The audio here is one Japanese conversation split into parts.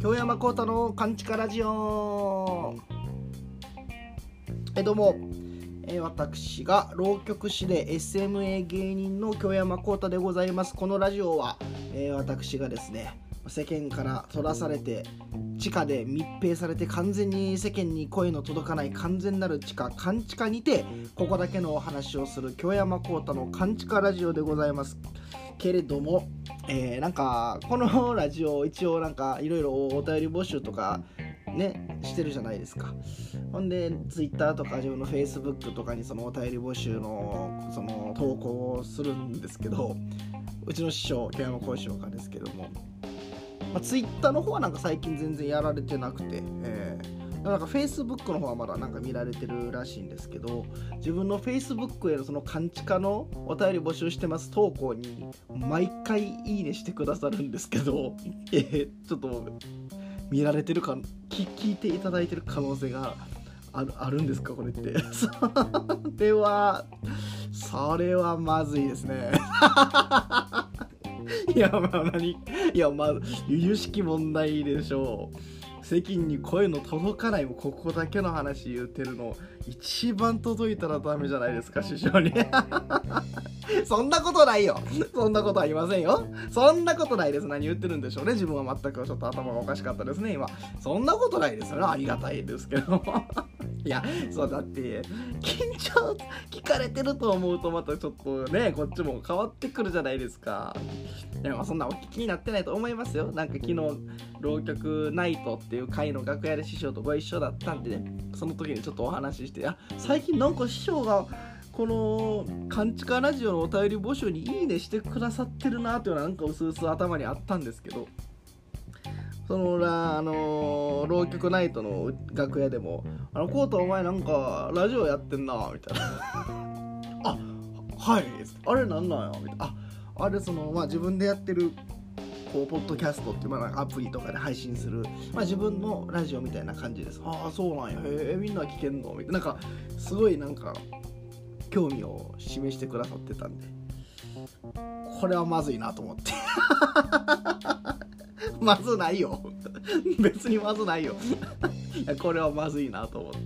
京山幸太のカンチカラジオ。えどうも、え私が浪曲師で SMA 芸人の京山幸太でございます。このラジオは、え私がですね世間から取らされて地下で密閉されて完全に世間に声の届かない完全なる地下勘地下にてここだけのお話をする京山幸太の勘地下ラジオでございます。けれども、えーなんかこのラジオ一応なんかいろいろお便り募集とかねしてるじゃないですか。ほんで Twitter とか自分の Facebook とかにそのお便り募集のその投稿をするんですけどうちの師匠京山幸師匠がですけども、まあ、Twitter の方はなんか最近全然やられてなくて、えーなんか Facebook の方はまだなんか見られてるらしいんですけど自分の Facebook へのその勘地下のお便り募集してます。投稿に毎回いいねしてくださるんですけど、えーちょっと見られてるか聞聞いていただいてる可能性があるあるんですかこれって。それはそれはまずいですね。いやまあ何？いやまあ由々しき問題でしょう。世間に声の届かないもここだけの話言ってるの一番届いたらダメじゃないですか師匠に。そんなことないよ。そんなことは言いませんよ。そんなことないです。何言ってるんでしょうね。自分は全くちょっと頭がおかしかったですね今。そんなことないですよね。ありがたいですけどいやそうだって緊張聞かれてると思うとまたちょっとねこっちも変わってくるじゃないですか。いやまあそんなお聞きになってないと思いますよ。なんか昨日浪曲ナイトっていう会の楽屋で師匠とご一緒だったんでねその時にちょっとお話ししてあ最近なんか師匠がこの「カンチカラジオ」のお便り募集にいいねしてくださってるなっていうのはなんかうすうす頭にあったんですけどそのらあのー浪曲ナイトの楽屋でも「あのコートお前なんかラジオやってんな」みたいな「あはい」あれなんなんや」みたいな「ああれそのまあ自分でやってるこうポッドキャストっていう、まあ、アプリとかで配信する、まあ、自分のラジオみたいな感じです。ああそうなんや。へえみんな聞けんの？みたいな。なんかすごいなんか興味を示してくださってたんで。これはまずいなと思ってまずないよ。別にまずないよ。いやこれはまずいなと思って。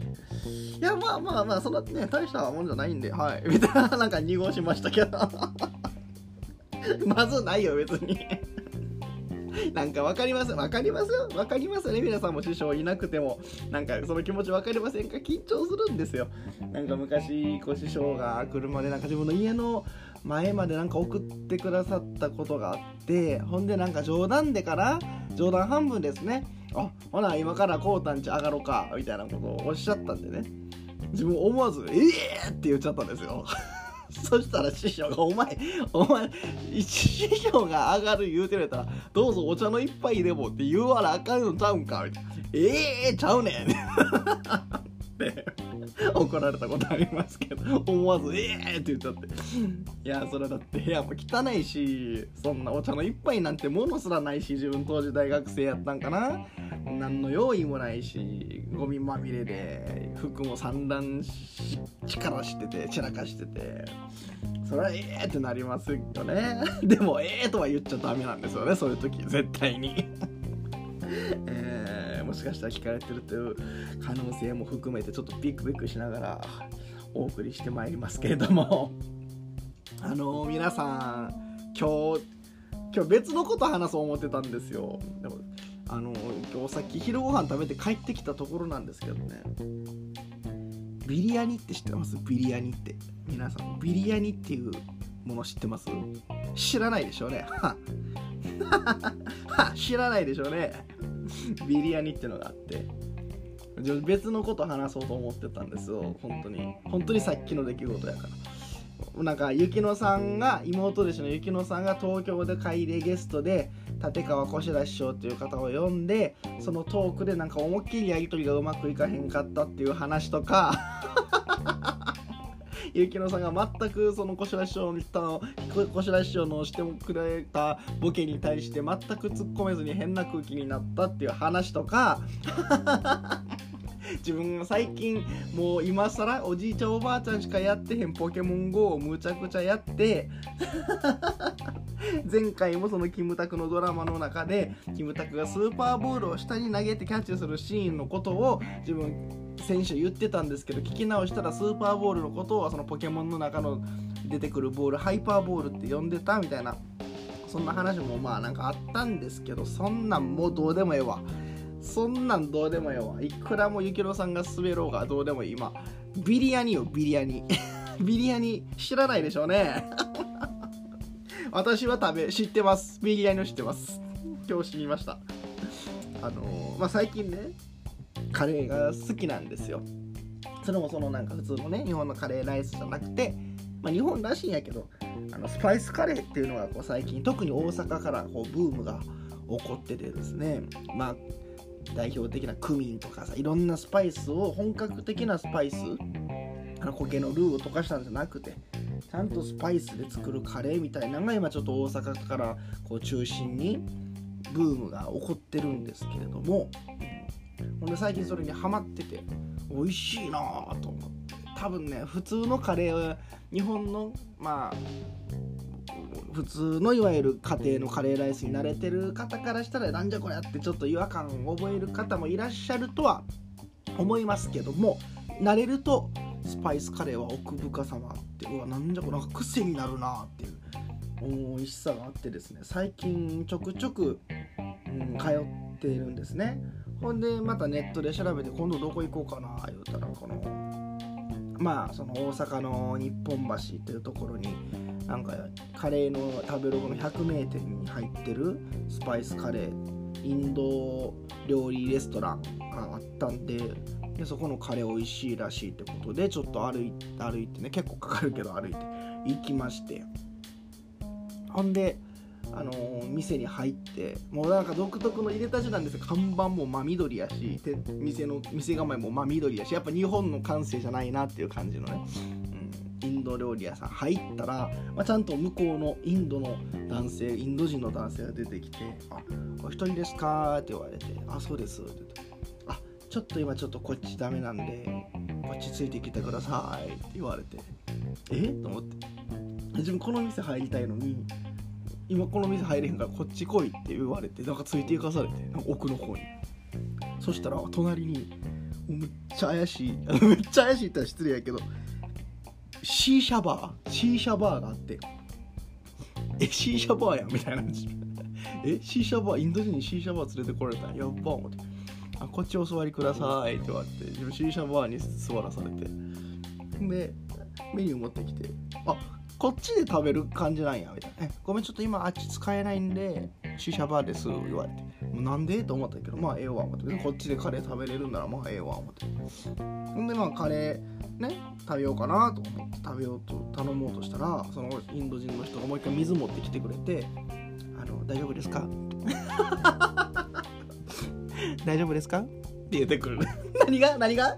いやまあまあまあそんなね大したもんじゃないんではい。みたいななんか濁しましたけど。まずないよ別に。なんか分かります分かりますよ。分かりますよね皆さんも師匠いなくても。なんかその気持ち分かりませんか？緊張するんですよ。なんか昔こう師匠が車でなんか自分の家の前までなんか送ってくださったことがあってほんでなんか冗談でから冗談半分ですね。あほな今からこうたんち上がろうかみたいなことをおっしゃったんでね。自分思わず「ええー!」って言っちゃったんですよ。そしたら師匠が「お前お前師匠が上がる言うてるやったらどうぞお茶の一杯でも」って言わなあかんのちゃうんかみたいな「ええー、ちゃうねん」怒られたことありますけど思わず「ええー!」って言っちゃって。いやそれだって部屋も汚いしそんなお茶の一杯なんてものすらないし自分当時大学生やったんかな。何の用意もないしゴミまみれで服も散乱し力してて散らかしてて。それはええってなりますよね。でもええとは言っちゃダメなんですよねそういう時絶対に。えー。もしかしたら聞かれてるという可能性も含めてちょっとビクビクしながらお送りしてまいりますけれども。あの皆さん今日今日別のこと話そう思ってたんですよ。でもあの今日さっき昼ご飯食べて帰ってきたところなんですけどね。ビリヤニって知ってます？ビリヤニって。皆さんビリヤニっていうもの知ってます？知らないでしょうね。知らないでしょうね。ビリヤニってのがあって別のこと話そうと思ってたんですよ。本当に。本当にさっきの出来事やから。なんか雪乃さんが妹弟子の雪乃さんが東京で会でゲストで立川こしら師匠っていう方を呼んでそのトークでなんか思いっきりやり取りがうまくいかへんかったっていう話とか。雪乃さんが全くそのこしら師匠のここしら師匠のしてくれたボケに対して全く突っ込めずに変な空気になったっていう話とか 自分が最近もう今更おじいちゃんおばあちゃんしかやってへんポケモン GO をむちゃくちゃやって 前回もそのキムタクのドラマの中でキムタクがスーパーボールを下に投げてキャッチするシーンのことを自分先週言ってたんですけど聞き直したらスーパーボールのことをそのポケモンの中の出てくるボールハイパーボールって呼んでたみたいなそんな話もまあなんかあったんですけどそんなんもうどうでもええわ。そんなんどうでもええわ。いくらもゆきろさんが滑ろうがどうでもいい。今ビリヤニよビリヤニ。ビリヤニ知らないでしょうね。私は食べ知ってます。ビリヤニを知ってます。今日知りました。あのー、まあ最近ねカレーが好きなんですよ。それもそのなんか普通のね日本のカレーライスじゃなくてまあ、日本らしいんやけどあのスパイスカレーっていうのがこう最近特に大阪からこうブームが起こっててですねまあ代表的なクミンとかさいろんなスパイスを本格的なスパイスあの苔のルーを溶かしたんじゃなくてちゃんとスパイスで作るカレーみたいなのが今ちょっと大阪からこう中心にブームが起こってるんですけれどもほんで最近それにハマってて美味しいなと思って。多分ね普通のカレーは日本のまあ普通のいわゆる家庭のカレーライスに慣れてる方からしたらなんじゃこれやってちょっと違和感を覚える方もいらっしゃるとは思いますけども慣れるとスパイスカレーは奥深さもあってうわなんじゃこれなんか癖になるなっていう美味しさがあってですね最近ちょくちょく、うん、通っているんですね。ほんでまたネットで調べて今度どこ行こうかな言うたらこのまあその大阪の日本橋っていうところになんかカレーの食べログの百名店に入ってるスパイスカレーインド料理レストランがあったんででそこのカレー美味しいらしいってことでちょっと歩い歩いてね結構かかるけど歩いて行きまして。ほんであのー、店に入ってもうなんか独特の入れた字なんですよ。看板も真緑やし店の店構えも真緑やしやっぱ日本の感性じゃないなっていう感じのね、うん、インド料理屋さん入ったら、まあ、ちゃんと向こうのインドの男性インド人の男性が出てきて「あお一人ですか?」って言われて「あそうです」って言って「あちょっと今ちょっとこっちダメなんでこっちついてきてください」って言われて。え？と思って。自分この店入りたいのに今この店入れへんからこっち来いって言われてなんかついていかされて奥の方に。そしたら隣にめっちゃ怪しい めっちゃ怪しいって言ったら失礼やけどシーシャバーシーシャバーがあってえシーシャバーやんみたいな えシーシャバーインド人にシーシャバー連れてこられたん？やっば思って。あこっちお座りくださいって言われて自分シーシャバーに座らされて。でメニュー持ってきてあこっちで食べる感じなんやみたいな「ごめんちょっと今あっち使えないんでシシャバーです」言われて「もうなんで?」と思ったけどまあええわ思って。こっちでカレー食べれるんならまあええわ思って。ほんでまあカレーね食べようかなと思って食べようと頼もうとしたらそのインド人の人がもう一回水持ってきてくれて「あの大丈夫ですか? 」大丈夫ですか？って言ってくる。何が？何が？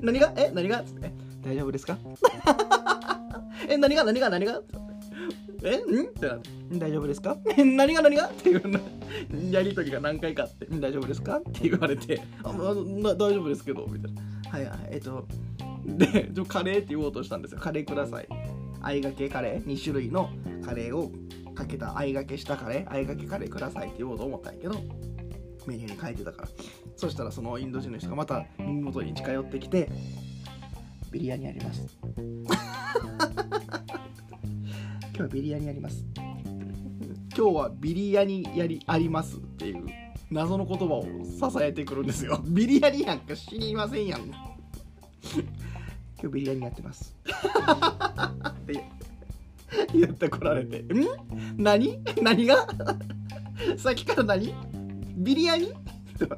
何が？え？何が？っつって。大丈夫ですか？え、何が何が何が？えん？ってなって、大丈夫ですか？え、何が何が？っていうやりとりが何回かあって、大丈夫ですか？って言われて、あ、まあ、大丈夫ですけど、みたいな。はいはい、えっと、で、カレーって言おうとしたんですよ。カレーください。合がけカレー、2種類のカレーをかけた合がけしたカレー、合がけカレーくださいって言おうと思ったんやけど、メニューに書いてたから。そしたらそのインド人の人がまた耳元に近寄ってきて、ビリヤニあります。今日はビリヤニやります。今日はビリヤニやりありますっていう謎の言葉を支えてくるんですよ。ビリヤニなんか知りませんやん。今日ビリヤニやってます。って言ってこられて「ん？何？何が？さっきから何？ビリヤニ? 」今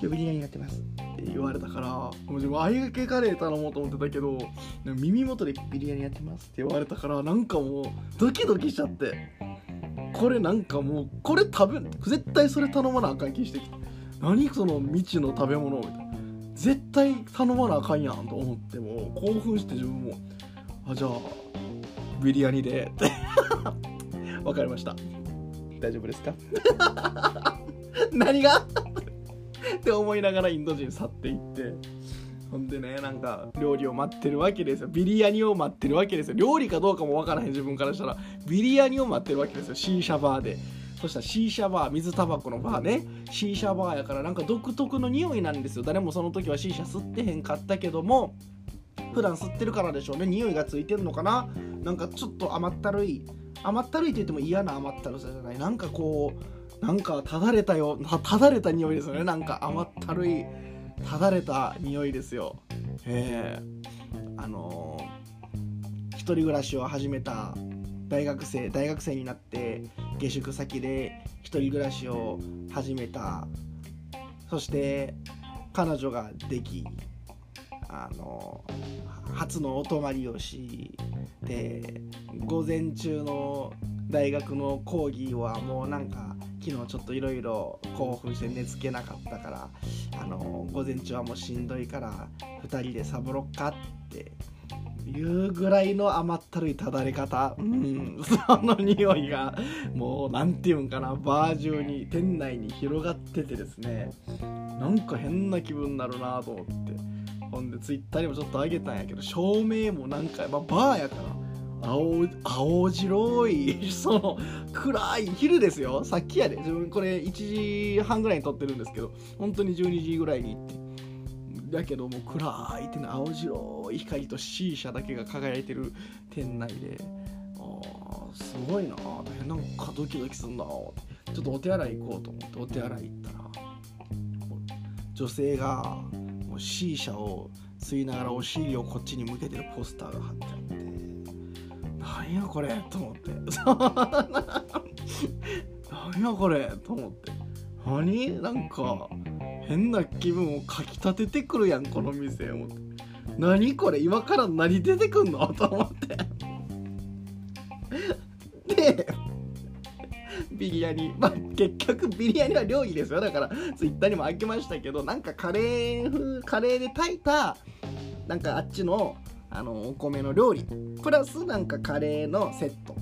日ビリヤニやってます言われたからもう自分あいがけカレー頼もうと思ってたけど耳元でビリヤニやってますって言われたからなんかもうドキドキしちゃってこれなんかもうこれ食べ絶対それ頼まなあかん気してきて何その未知の食べ物みたいな。絶対頼まなあかんやんと思っても興奮して自分も。あじゃあビリヤニで。っ てわかりました。大丈夫ですか？何が？って思いながらインド人去っていって。ほんでねなんか料理を待ってるわけですよ。ビリヤニを待ってるわけですよ。料理かどうかもわからへん。自分からしたら。ビリヤニを待ってるわけですよ。シーシャバーで。そしたらシーシャバー水タバコのバーね。シーシャバーやからなんか独特の匂いなんですよ。誰もその時はシーシャ吸ってへんかったけども普段吸ってるからでしょうね。匂いがついてるのかな。なんかちょっと甘ったるい。甘ったるいって言っても嫌な甘ったるさじゃない。なんかこうなんかただれたよ。ただれた匂いですよね。なんか甘ったるいただれた匂いですよ。ええ。あのー、一人暮らしを始めた大学生大学生になって下宿先で一人暮らしを始めた。そして彼女ができあの初のお泊まりをしで午前中の大学の講義はもうなんか昨日ちょっといろいろ興奮して寝つけなかったからあの午前中はもうしんどいから2人でサブロッカっていうぐらいの甘ったるいただれ方、うん、その匂いがもう何て言うんかなバー中に店内に広がっててですね。なんか変な気分になるなと思って。ほんでツイッターにもちょっとあげたんやけど照明もなんか、まあ、バーやから青青白い その暗い昼ですよ。さっきやで。自分これ1時半ぐらいに撮ってるんですけど本当に12時ぐらいに行って。だけどもう暗いって青白い光と C 社だけが輝いてる店内で。ああすごいな。なんかドキドキすんな。ちょっとお手洗い行こうと思ってお手洗い行ったら。女性がもう C 社を吸いながらお尻をこっちに向けてるポスターが貼ってあってなんやこれと思って。なんやこれと思って。何なんか変な気分をかきたててくるやんこの店思って。何これ今から何出てくんの？と思って。でビリヤニ。まあ結局ビリヤニは料理ですよ。だからツイッターにも開けましたけどなんかカレー風カレーで炊いたなんかあっちのあのお米の料理。プラスなんかカレーのセット。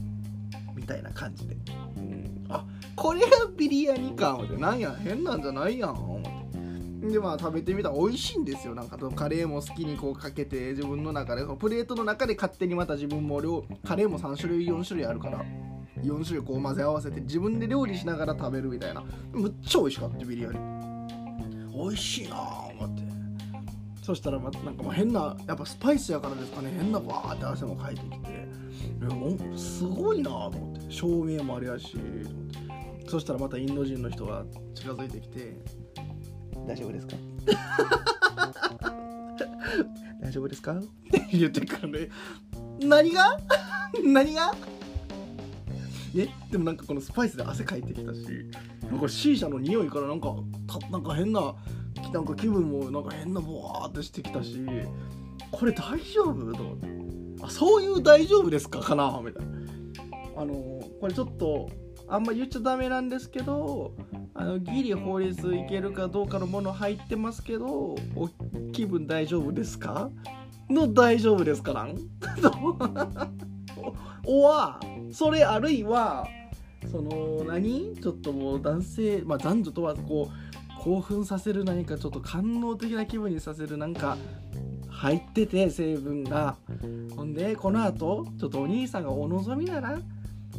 みたいな感じで、うん、あこれがビリヤニか思ってなんや変なんじゃないやん。思ってでまあ食べてみた。ら美味しいんですよ。なんかカレーも好きにこうかけて自分の中でプレートの中で勝手にまた自分も量カレーも3種類4種類あるから4種類こう混ぜ合わせて自分で料理しながら食べるみたいな。むっちゃ美味しかったビリヤニ。美味しいなぁ思ってそしたらまなんかもう変なやっぱスパイスやからですかね。変なバーって汗もかいてきて。すごいなと思って。照明もあれやしそしたらまたインド人の人が近づいてきて「大丈夫ですか? 」大丈夫ですか？って言ってくるね。何が？何が？えでもなんかこのスパイスで汗かいてきたしなんか C 社の匂いからなんかなんか変ななんか気分もなんか変なボワーってしてきたしこれ大丈夫と思って。あそういう大丈夫ですかかなみたいな。あのこれちょっとあんま言っちゃダメなんですけどあのギリ法律いけるかどうかのもの入ってますけどお気分大丈夫ですか？の大丈夫ですかなん？おはそれあるいはその何？ちょっともう男性まあ男女とはこう興奮させる何かちょっと官能的な気分にさせるなんか入ってて成分が。ほんでこのあとちょっとお兄さんがお望みなら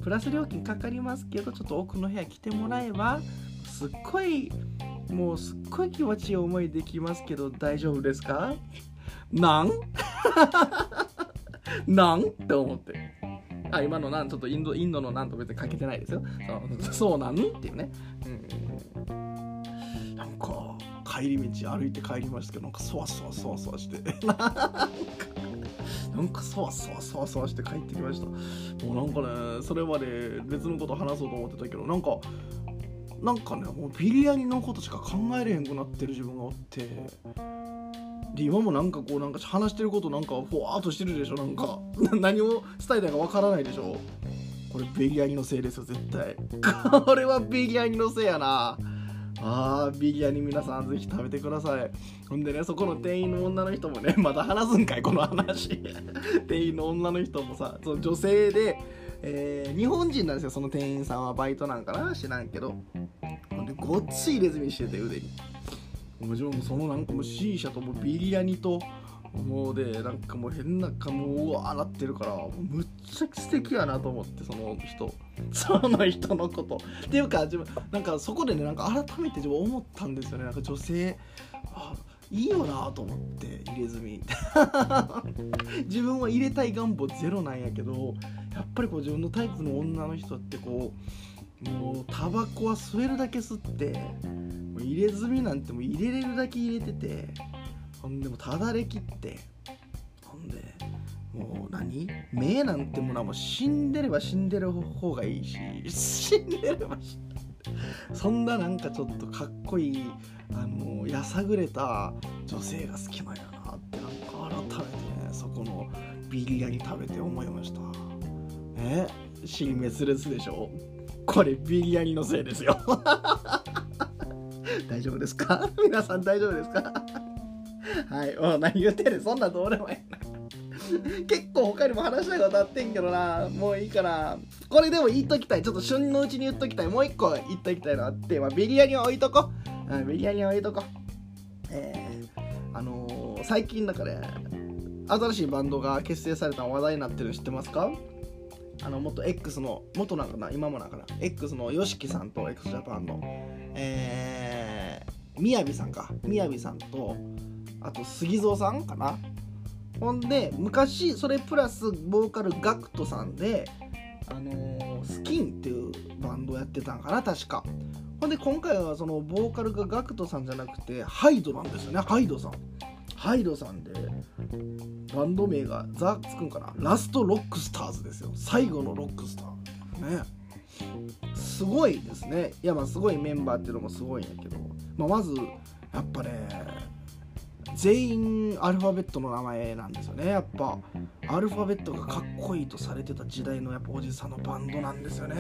プラス料金かかりますけどちょっと奥の部屋来てもらえばすっごいもうすっごい気持ちいい思いできますけど大丈夫ですか？なん？なん？って思って。あ今のなんちょっとインドインドのなんと別にかけてないですよ。そうなん？っていうね、帰り道歩いて帰りましたけどなんかそわそわそわそわして。なんかそわそわそわそわして帰ってきました。もうなんかねそれまで別のこと話そうと思ってたけどなんかなんかねもうビリヤニのことしか考えれへんくなってる自分がおって。で今もなんかこうなんか話してることなんかふわっとしてるでしょなんか。何を伝えたいかわからないでしょ。これビリヤニのせいですよ絶対。これはビリヤニのせいやな。あービリヤニ皆さんぜひ食べてください。ほんでねそこの店員の女の人もね また話すんかいこの話。店員の女の人もさその女性で、えー、日本人なんですよその店員さんは。バイトなんかな知らんけど。ほんでごっつい入れ墨してて腕に。もちろんそのなんかもう C 社ともビリヤニともうでなんかもう変なかもううわーなってるからむっちゃ素敵やなと思ってその人。その人のこと。っていうか自分なんかそこでねなんか改めて自分思ったんですよね。なんか女性あいいよなと思って入れ墨。自分は入れたい願望ゼロなんやけどやっぱりこう自分のタイプの女の人ってこうもうタバコは吸えるだけ吸ってもう入れ墨なんてもう入れれるだけ入れててほんでもただれきってほんでもう何？目なんてものはもう死んでれば死んでる方がいいし死んでれば死んでそんななんかちょっとかっこいいあのやさぐれた女性が好きなんやなってなんか改めてねそこのビリヤニ食べて思いました。え？新滅裂でしょ？これビリヤニのせいですよ。大丈夫ですか？皆さん大丈夫ですか？はい。もう何言ってんねんそんなどうでもいいな。結構他にも話したいことあってんけどな。もういいかなこれでも言っときたい。ちょっと旬のうちに言っときたい。もう一個言っときたいのあって、まあ、ビリヤニは置いとこ。う、うん、ビリヤニは置いとこ。えー、あのー、最近だから新しいバンドが結成された話題になってるの知ってますか？あの元 X の元なんかな？今もなんかな？X の YOSHIKI さんと x ジャパンの。えー、みやびさんか。みやびさんとあと杉蔵さんかな？ほんで昔それプラスボーカル GACKT さんであのー、スキンっていうバンドやってたんかな確か。ほんで今回はそのボーカルが GACKT さんじゃなくてハイドなんですよね。ハイドさん。ハイドさんでバンド名がザ・つくんかな？ラストロックスターズですよ。最後のロックスター。ね。すごいですね。いやまあすごいメンバーっていうのもすごいんやけど、まあ、まずやっぱね全員アルファベットの名前なんですよね。やっぱアルファベットがかっこいいとされてた時代のやっぱおじさんのバンドなんですよね。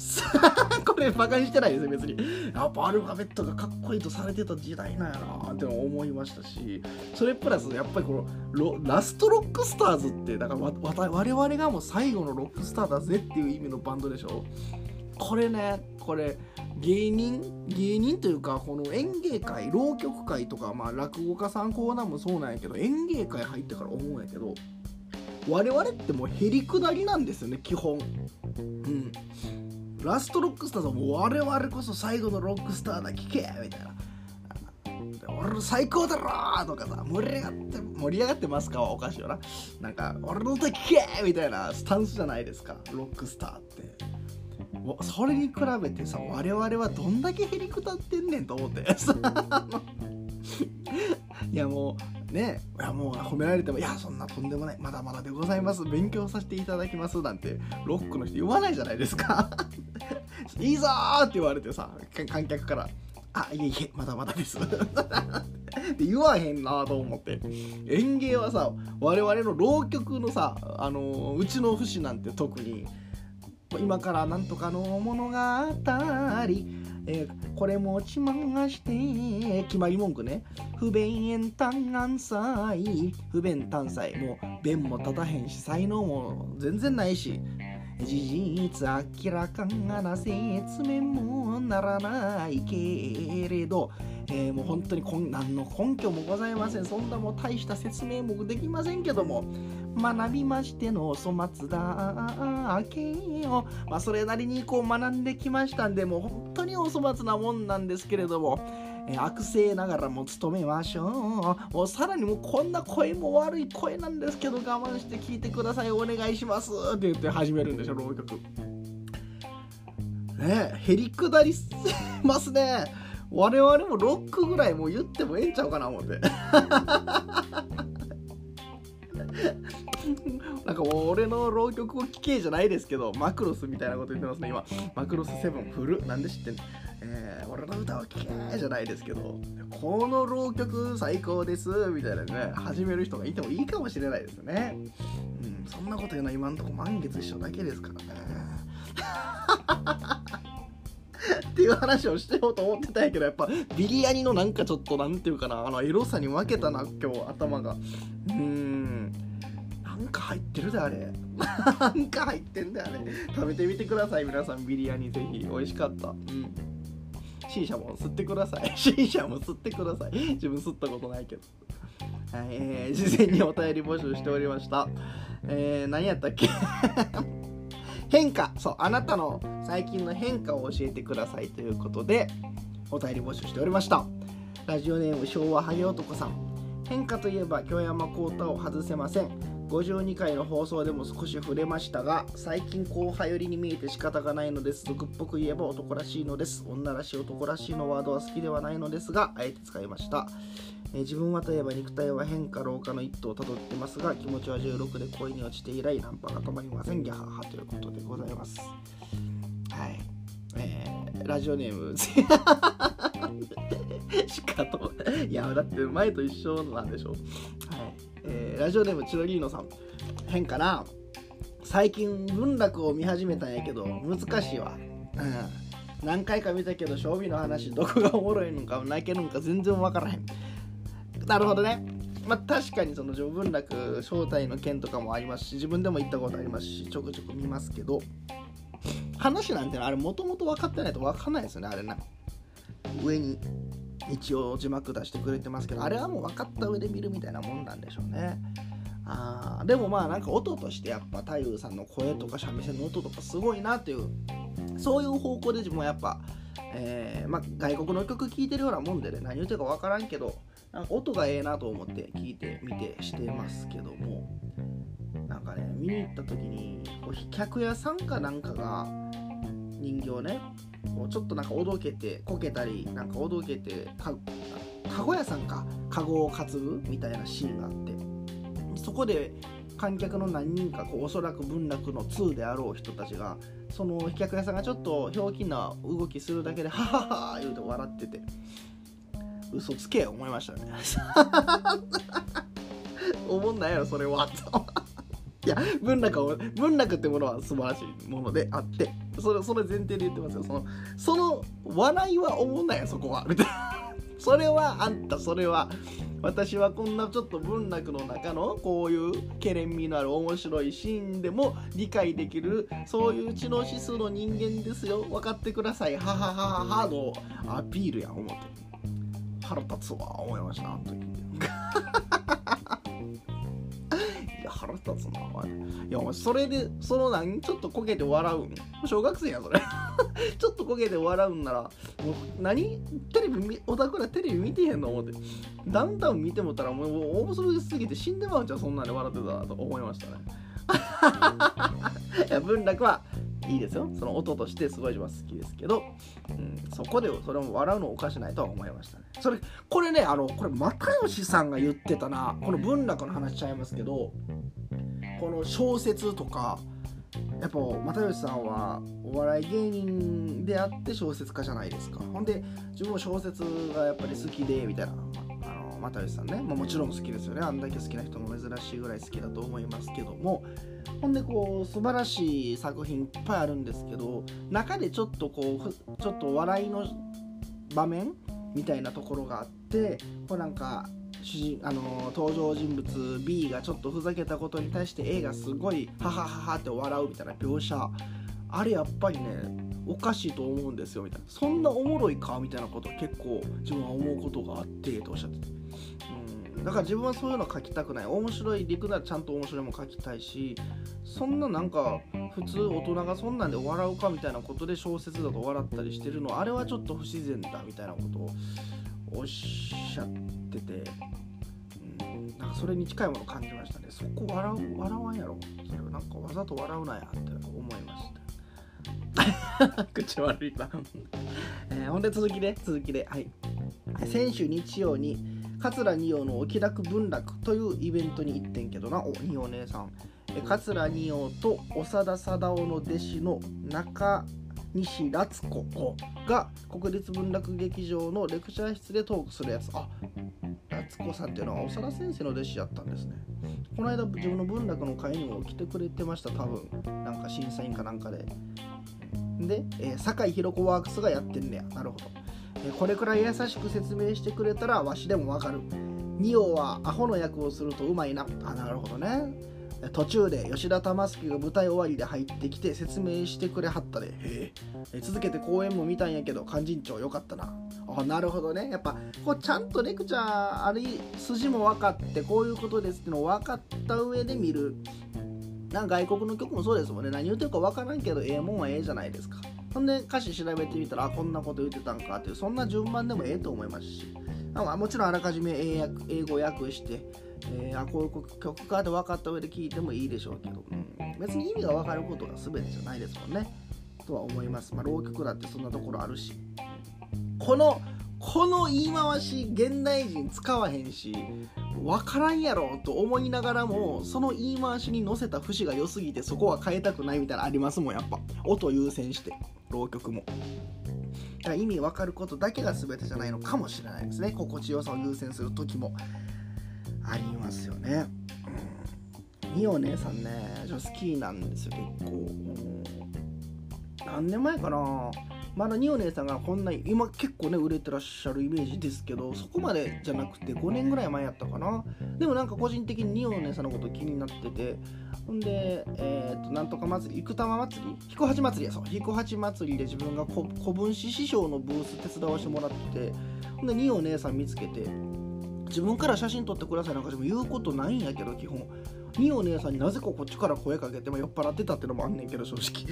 これバカにしてないですよ別に。やっぱアルファベットがかっこいいとされてた時代なんやなって思いましたしそれプラスやっぱりこのラストロックスターズってだから我々がもう最後のロックスターだぜっていう意味のバンドでしょ。これねこれ芸人芸人というかこの演芸界浪曲界とか、まあ、落語家さんコーナーもそうなんやけど演芸界入ってから思うんやけど我々ってもうへりくだりなんですよね基本。うん。ラストロックスターズはも我々こそ最後のロックスターだ聞けみたいな。俺の最高だろとかさ盛り上がって盛り上がってますかはおかしいよな。なんか俺の歌聞けみたいなスタンスじゃないですかロックスターって。それに比べてさ我々はどんだけへりくたってんねんと思って。さ いやもうねいやもう褒められてもいやそんなとんでもないまだまだでございます勉強させていただきますなんてロックの人言わないじゃないですか。いいぞって言われてさ観客から。あいえいえまだまだです。って言わへんなと思って。演芸はさ我々の浪曲のさあのうちの節なんて特に今からなんとかの物語、えー、これもちまがして決まり文句ね。不便単眼祭不便単祭もう弁も立たへんし才能も全然ないし。事実明らかがな説明もならないけれど、えー、もう本当に何の根拠もございません。そんなも大した説明もできませんけども。学びましての粗末だけを、まあ、それなりにこう学んできましたんでもう本当にお粗末なもんなんですけれども、悪性ながらも務めましょう。もうさらにもうこんな声も悪い声なんですけど我慢して聞いてください。お願いします。って言って始めるんでしょ浪曲ねへりくだりますね。我々もロックぐらいもう言ってもええんちゃうかな思って。なんか俺の浪曲を聴けじゃないですけど、マクロスみたいなこと言ってますね、今。マクロス7フル。なんで知ってんの？えー、俺の歌を聴けじゃないですけど、この浪曲最高ですみたいなね、始める人がいてもいいかもしれないですね。うん、そんなこと言うのは今んとこ満月一緒だけですからね。っていう話をしてようと思ってたんやけどやっぱビリヤニのなんかちょっとなんていうかなあのエロさに負けたな今日頭がうんなんか入ってるであれ。なんか入ってんだよね食べてみてください皆さん。ビリヤニぜひ美味しかった。うん。シーシャも吸ってください。シーシャも吸ってください。自分吸ったことないけど。はい、えー、事前にお便り募集しておりました。えー、何やったっけ？変化。そうあなたの最近の変化を教えてくださいということでお便り募集しておりました。ラジオネーム昭和ハゲ男さん。変化といえば京山幸太を外せません52回の放送でも少し触れましたが最近後輩寄りに見えて仕方がないのです。俗っぽく言えば男らしいのです。女らしい男らしいのワードは好きではないのですがあえて使いました。えー、自分はといえば肉体は変化老化の一途をたどってますが気持ちは16で恋に落ちて以来ナンパが止まりません。ギャハハということでございます。はい。えー、ラジオネーム。しかといやだって前と一緒なんでしょ？はい、えー、ラジオネームチロリーノさん。変かな？最近文楽を見始めたんやけど難しいわ。うん。何回か見たけど将棋の話どこがおもろいのか泣けるのか全然分からへん。なるほどね。まあ、確かにその序文楽正体の件とかもありますし自分でも行ったことありますしちょくちょく見ますけど話なんてあれもともと分かってないと分かんないですよねあれな上に一応字幕出してくれてますけどあれはもう分かった上で見るみたいなもんなんでしょうね。あでもまあなんか音としてやっぱ太夫さんの声とか三味線の音とかすごいなっていうそういう方向で自分はやっぱ、えー、まあ、外国の曲聴いてるようなもんでね何言ってるか分からんけどなんか音がええなと思って聞いてみてしてますけども。なんかね見に行った時にこう飛脚屋さんかなんかが人形ねこうちょっとなんかおどけてこけたりなんかおどけてかかご屋さんかかごを担ぐみたいなシーンがあってそこで観客の何人かこうおそらく文楽の2であろう人たちがその飛脚屋さんがちょっとひょうきんな動きするだけでハハハ言うて笑ってて嘘つけ思いましたね。思んないやろそれは。いや文楽文楽ってものは素晴らしいものであってそれそれ前提で言ってますよ。そのその笑いは思んないそこは。みたいなそれはあんた。それは私はこんなちょっと文楽の中のこういうけれんみのある面白いシーンでも理解できるそういう知能指数の人間ですよ。分かってください。はははははのアピールや思って。腹立つわ思いましたあの時。腹立つなお前。いやお前それでその何ちょっとこけて笑うん？小学生やそれ。ちょっとこけて笑うんならもう何テレビオタクらテレビ見てへんの思って。ダウンタウン見てもたらもう面白すぎて死んでまうんじゃんそんなに笑ってたと思いましたね。いや文楽はいいですよ。その音としてすごい自分好きですけど、うん、そこでそれも笑うのおかしないとは思いましたね。それこれねあのこれ又吉さんが言ってたなこの文楽の話しちゃいますけど。この小説とかやっぱ又吉さんはお笑い芸人であって小説家じゃないですか。ほんで自分も小説がやっぱり好きでみたいなま、あの又吉さんね、まあ、もちろん好きですよね。あんだけ好きな人も珍しいぐらい好きだと思いますけども。ほんでこう素晴らしい作品いっぱいあるんですけど中でちょっとこうちょっと笑いの場面みたいなところがあってこうなんか主人あの登場人物 B がちょっとふざけたことに対して A がすごいハハハハって笑うみたいな描写あれやっぱりねおかしいと思うんですよみたいな。そんなおもろいかみたいなこと結構自分は思うことがあってとおっしゃっててだから自分はそういうの書きたくない面白い陸ならちゃんと面白いも書きたいしそんななんか普通大人がそんなんで笑うかみたいなことで小説だと笑ったりしてるのあれはちょっと不自然だみたいなこと。をおっしゃってて、うん、なんかそれに近いものを感じましたね。そこ笑う笑わんやろ。それはなんかわざと笑うなやって思いました 口悪いな えー、ほんで続きで続きではい。先週日曜に桂二葉のお気楽文楽というイベントに行ってんけどなお二葉姉さん。桂二葉と長田貞夫の弟子の中西夏子が国立文楽劇場のレクチャー室でトークするやつあ夏子さんっていうのは長田先生の弟子やったんですねこの間自分の文楽の会にも来てくれてました多分なんか審査員かなんかでで、えー、酒井宏子ワークスがやってんねやなるほどえこれくらい優しく説明してくれたらわしでもわかる。ニオはアホの役をするとうまいな。あ、なるほどね。途中で吉田玉助が舞台終わりで入ってきて説明してくれはったで。続けて公演も見たんやけど勧進帳よかったな。あなるほどね。やっぱこうちゃんとレクチャーある筋も分かってこういうことですってのを分かった上で見る。な外国の曲もそうですもんね。何言ってるか分からんけどええもんはええじゃないですか。ほんで歌詞調べてみたらあこんなこと言ってたんかっていうそんな順番でもええと思いますし。あ、もちろんあらかじめ英語訳して、えー、あこういう曲かって分かった上で聴いてもいいでしょうけど、うん、別に意味が分かることが全てじゃないですもんね。とは思います、まあ、浪曲だってそんなところあるし。このこの言い回し現代人使わへんし分からんやろと思いながらもその言い回しに乗せた節が良すぎてそこは変えたくないみたいなのありますもんやっぱ。音優先して浪曲も。だから意味わかることだけが全てじゃないのかもしれないですね。心地よさを優先する時もありますよね、うん、ミオ姉さんね女好きなんですよ結構、何年前かな。まだニオ姉さんがこんな今結構ね売れてらっしゃるイメージですけどそこまでじゃなくて5年ぐらい前やったかな。でもなんか個人的にニオ姉さんのこと気になってて。ほんで、えー、となんとか祭り生玉祭り彦八祭りやそう彦八祭りで自分が古文史師匠のブース手伝わせてもらってて。ほんでニオ姉さん見つけて自分から写真撮ってくださいなんかでも言うことないんやけど基本。にお姉さんになぜかこっちから声かけても酔っ払ってたってのもあんねんけど正直。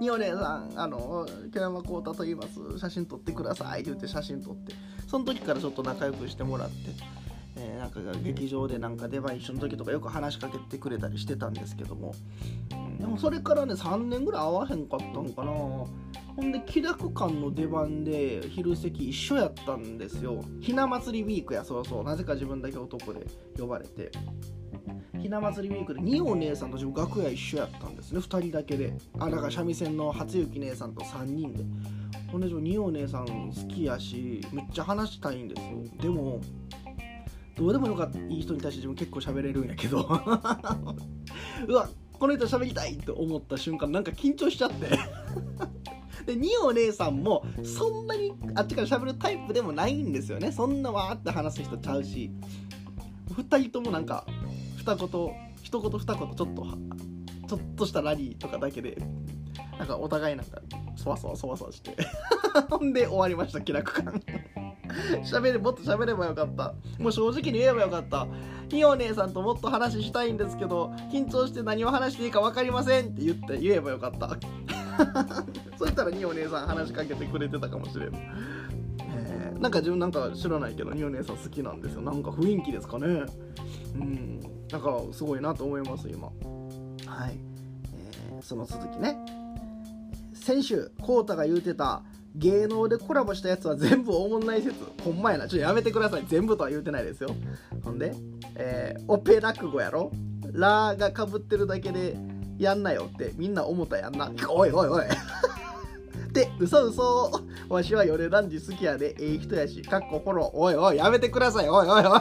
にお姉さんあの毛山浩太と言います写真撮ってくださいって言って写真撮って。その時からちょっと仲良くしてもらって。えー、なんか劇場でなんか出番一緒の時とかよく話しかけてくれたりしてたんですけども、でもそれからね3年ぐらい会わへんかったんかな。ほんで気楽館の出番で昼席一緒やったんですよ。ひな祭りウィークやそうそう。なぜか自分だけ男で呼ばれて。ひな祭りウィークで二お姉さんと自分楽屋一緒やったんですね。2人だけで。あだから三味線の初雪姉さんと3人で。ほんで二お姉さん好きやしめっちゃ話したいんですよ。でもどうでもよかったいい人に対して自分結構喋れるんやけど。うわこの人喋りたいって思った瞬間なんか緊張しちゃって。で二お姉さんもそんなにあっちから喋るタイプでもないんですよね。そんなわーって話す人ちゃうし。2人ともなんか二言一言二言ちょっとちょっとしたラリーとかだけでなんかお互いなんかそわそわそわそわして。ほんで終わりました気楽感。喋れもっと喋ればよかった。もう正直に言えばよかった。ひよ姉さんともっと話したいんですけど緊張して何を話していいか分かりませんって言って言えばよかった。そしたらにお姉さん話しかけてくれてたかもしれん。え、なんか自分なんか知らないけどにお姉さん好きなんですよ。なんか雰囲気ですかね。うん。なんかすごいなと思います今。はい、えー、その続きね。先週コータが言うてた芸能でコラボしたやつは全部おもんない説。ほんまやな。ちょっとやめてください。全部とは言うてないですよ。ほんで、えー、オペ落語やろ。ラーがかぶってるだけでやんなよってみんな思ったやんな。おいおいおい。で 嘘嘘。わしは夜ランジ好きやで。ええ人やし。かっこフォロー。おいおいやめてください。おいおいおい。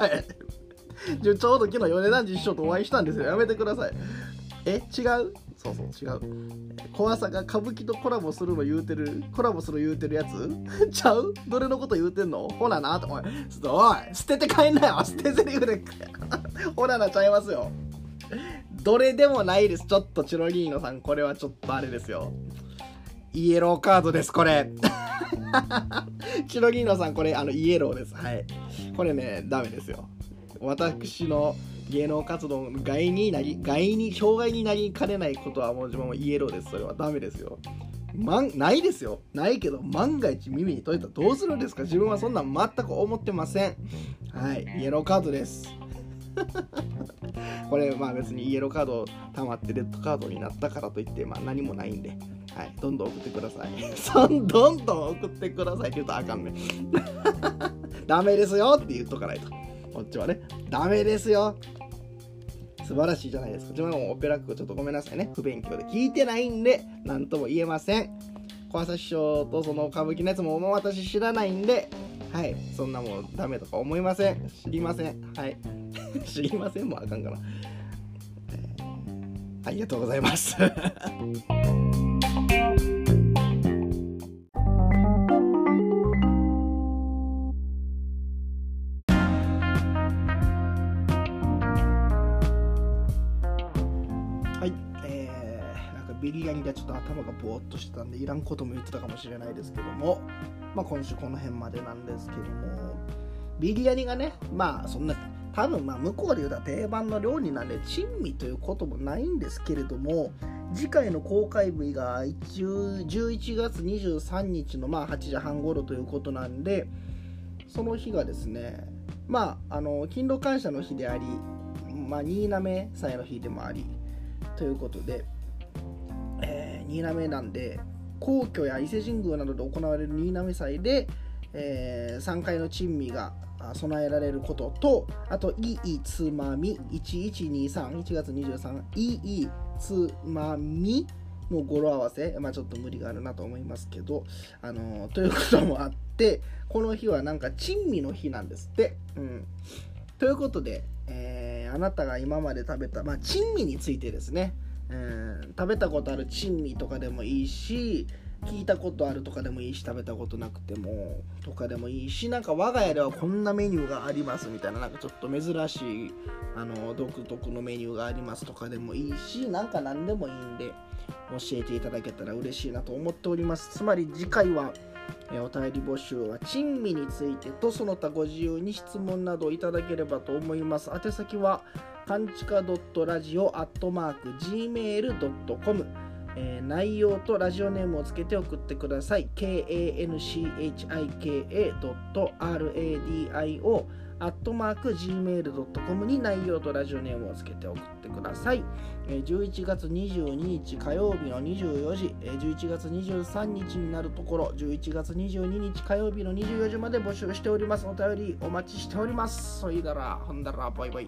ちょうど昨日米男児師匠とお会いしたんですよ。やめてください。え違う？そうそう違う。怖さが歌舞伎とコラボするの言うてるコラボする言うてるやつ？ちゃう？どれのこと言うてんの？ほらなとおいおい。捨てて帰んなよ。捨てゼリフで。ほらなちゃいますよ。どれでもないです。ちょっとチロリーノさん。これはちょっとあれですよ。イエローカードですこれ。チロリーノさんこれあのイエローです。はい。これねダメですよ。私の芸能活動の害になり、害に、障害になりかねないことはもう自分もイエローです。それはダメですよ。まん、ないですよ。ないけど、万が一耳に取れたらどうするんですか？自分はそんなん全く思ってません。はい、イエローカードです。これ、まあ別にイエローカード溜まってレッドカードになったからといって、まあ何もないんで、はい、どんどん送ってください。そんどんどん送ってくださいって言うとあかんね。ダメですよって言っとかないと。こっちはね、ダメですよ。素晴らしいじゃないですか。自分もオペラックちょっとごめんなさいね。不勉強で聞いてないんで、何とも言えません。小朝師匠とその歌舞伎のやつももう私知らないんで、はい、そんなもんダメとか思いません。知りません。はい。知りませんもあかんから。ありがとうございます。かビリヤニがちょっと頭がぼーっとしてたんでいらんことも言ってたかもしれないですけども、まあ、今週この辺までなんですけどもビリヤニがねまあそんな多分まあ向こうで言うたら定番の料理なんで珍味ということもないんですけれども次回の公開日が11月23日のまあ8時半頃ということなんでその日がですねまああの勤労感謝の日でありまあ新滑祭の日でもありということで、新滑なんで皇居や伊勢神宮などで行われる新滑祭で、えー、3階の珍味が備えられることとあといいつまみ11231月23いいつまみの語呂合わせ、まあ、ちょっと無理があるなと思いますけど、あのー、ということもあってこの日はなんか珍味の日なんですって。うん、ということで、えー、あなたが今まで食べた、まあ、珍味についてですね、うん、食べたことある珍味とかでもいいし聞いたことあるとかでもいいし食べたことなくてもとかでもいいしなんか我が家ではこんなメニューがありますみたいななんかちょっと珍しいあの独特のメニューがありますとかでもいいしなんか何でもいいんで教えていただけたら嬉しいなと思っております。つまり次回はえお便り募集は珍味についてとその他ご自由に質問などいただければと思います。宛先はかんちか .radio.gmail.com えー、内容とラジオネームをつけて送ってください。kanchika.radio アットマーク gmail.com に内容とラジオネームをつけて送ってください。11月22日火曜日の24時、11月23日になるところ、11月22日火曜日の24時まで募集しております。お便りお待ちしております。そいだら、ほんだら、バイバイ。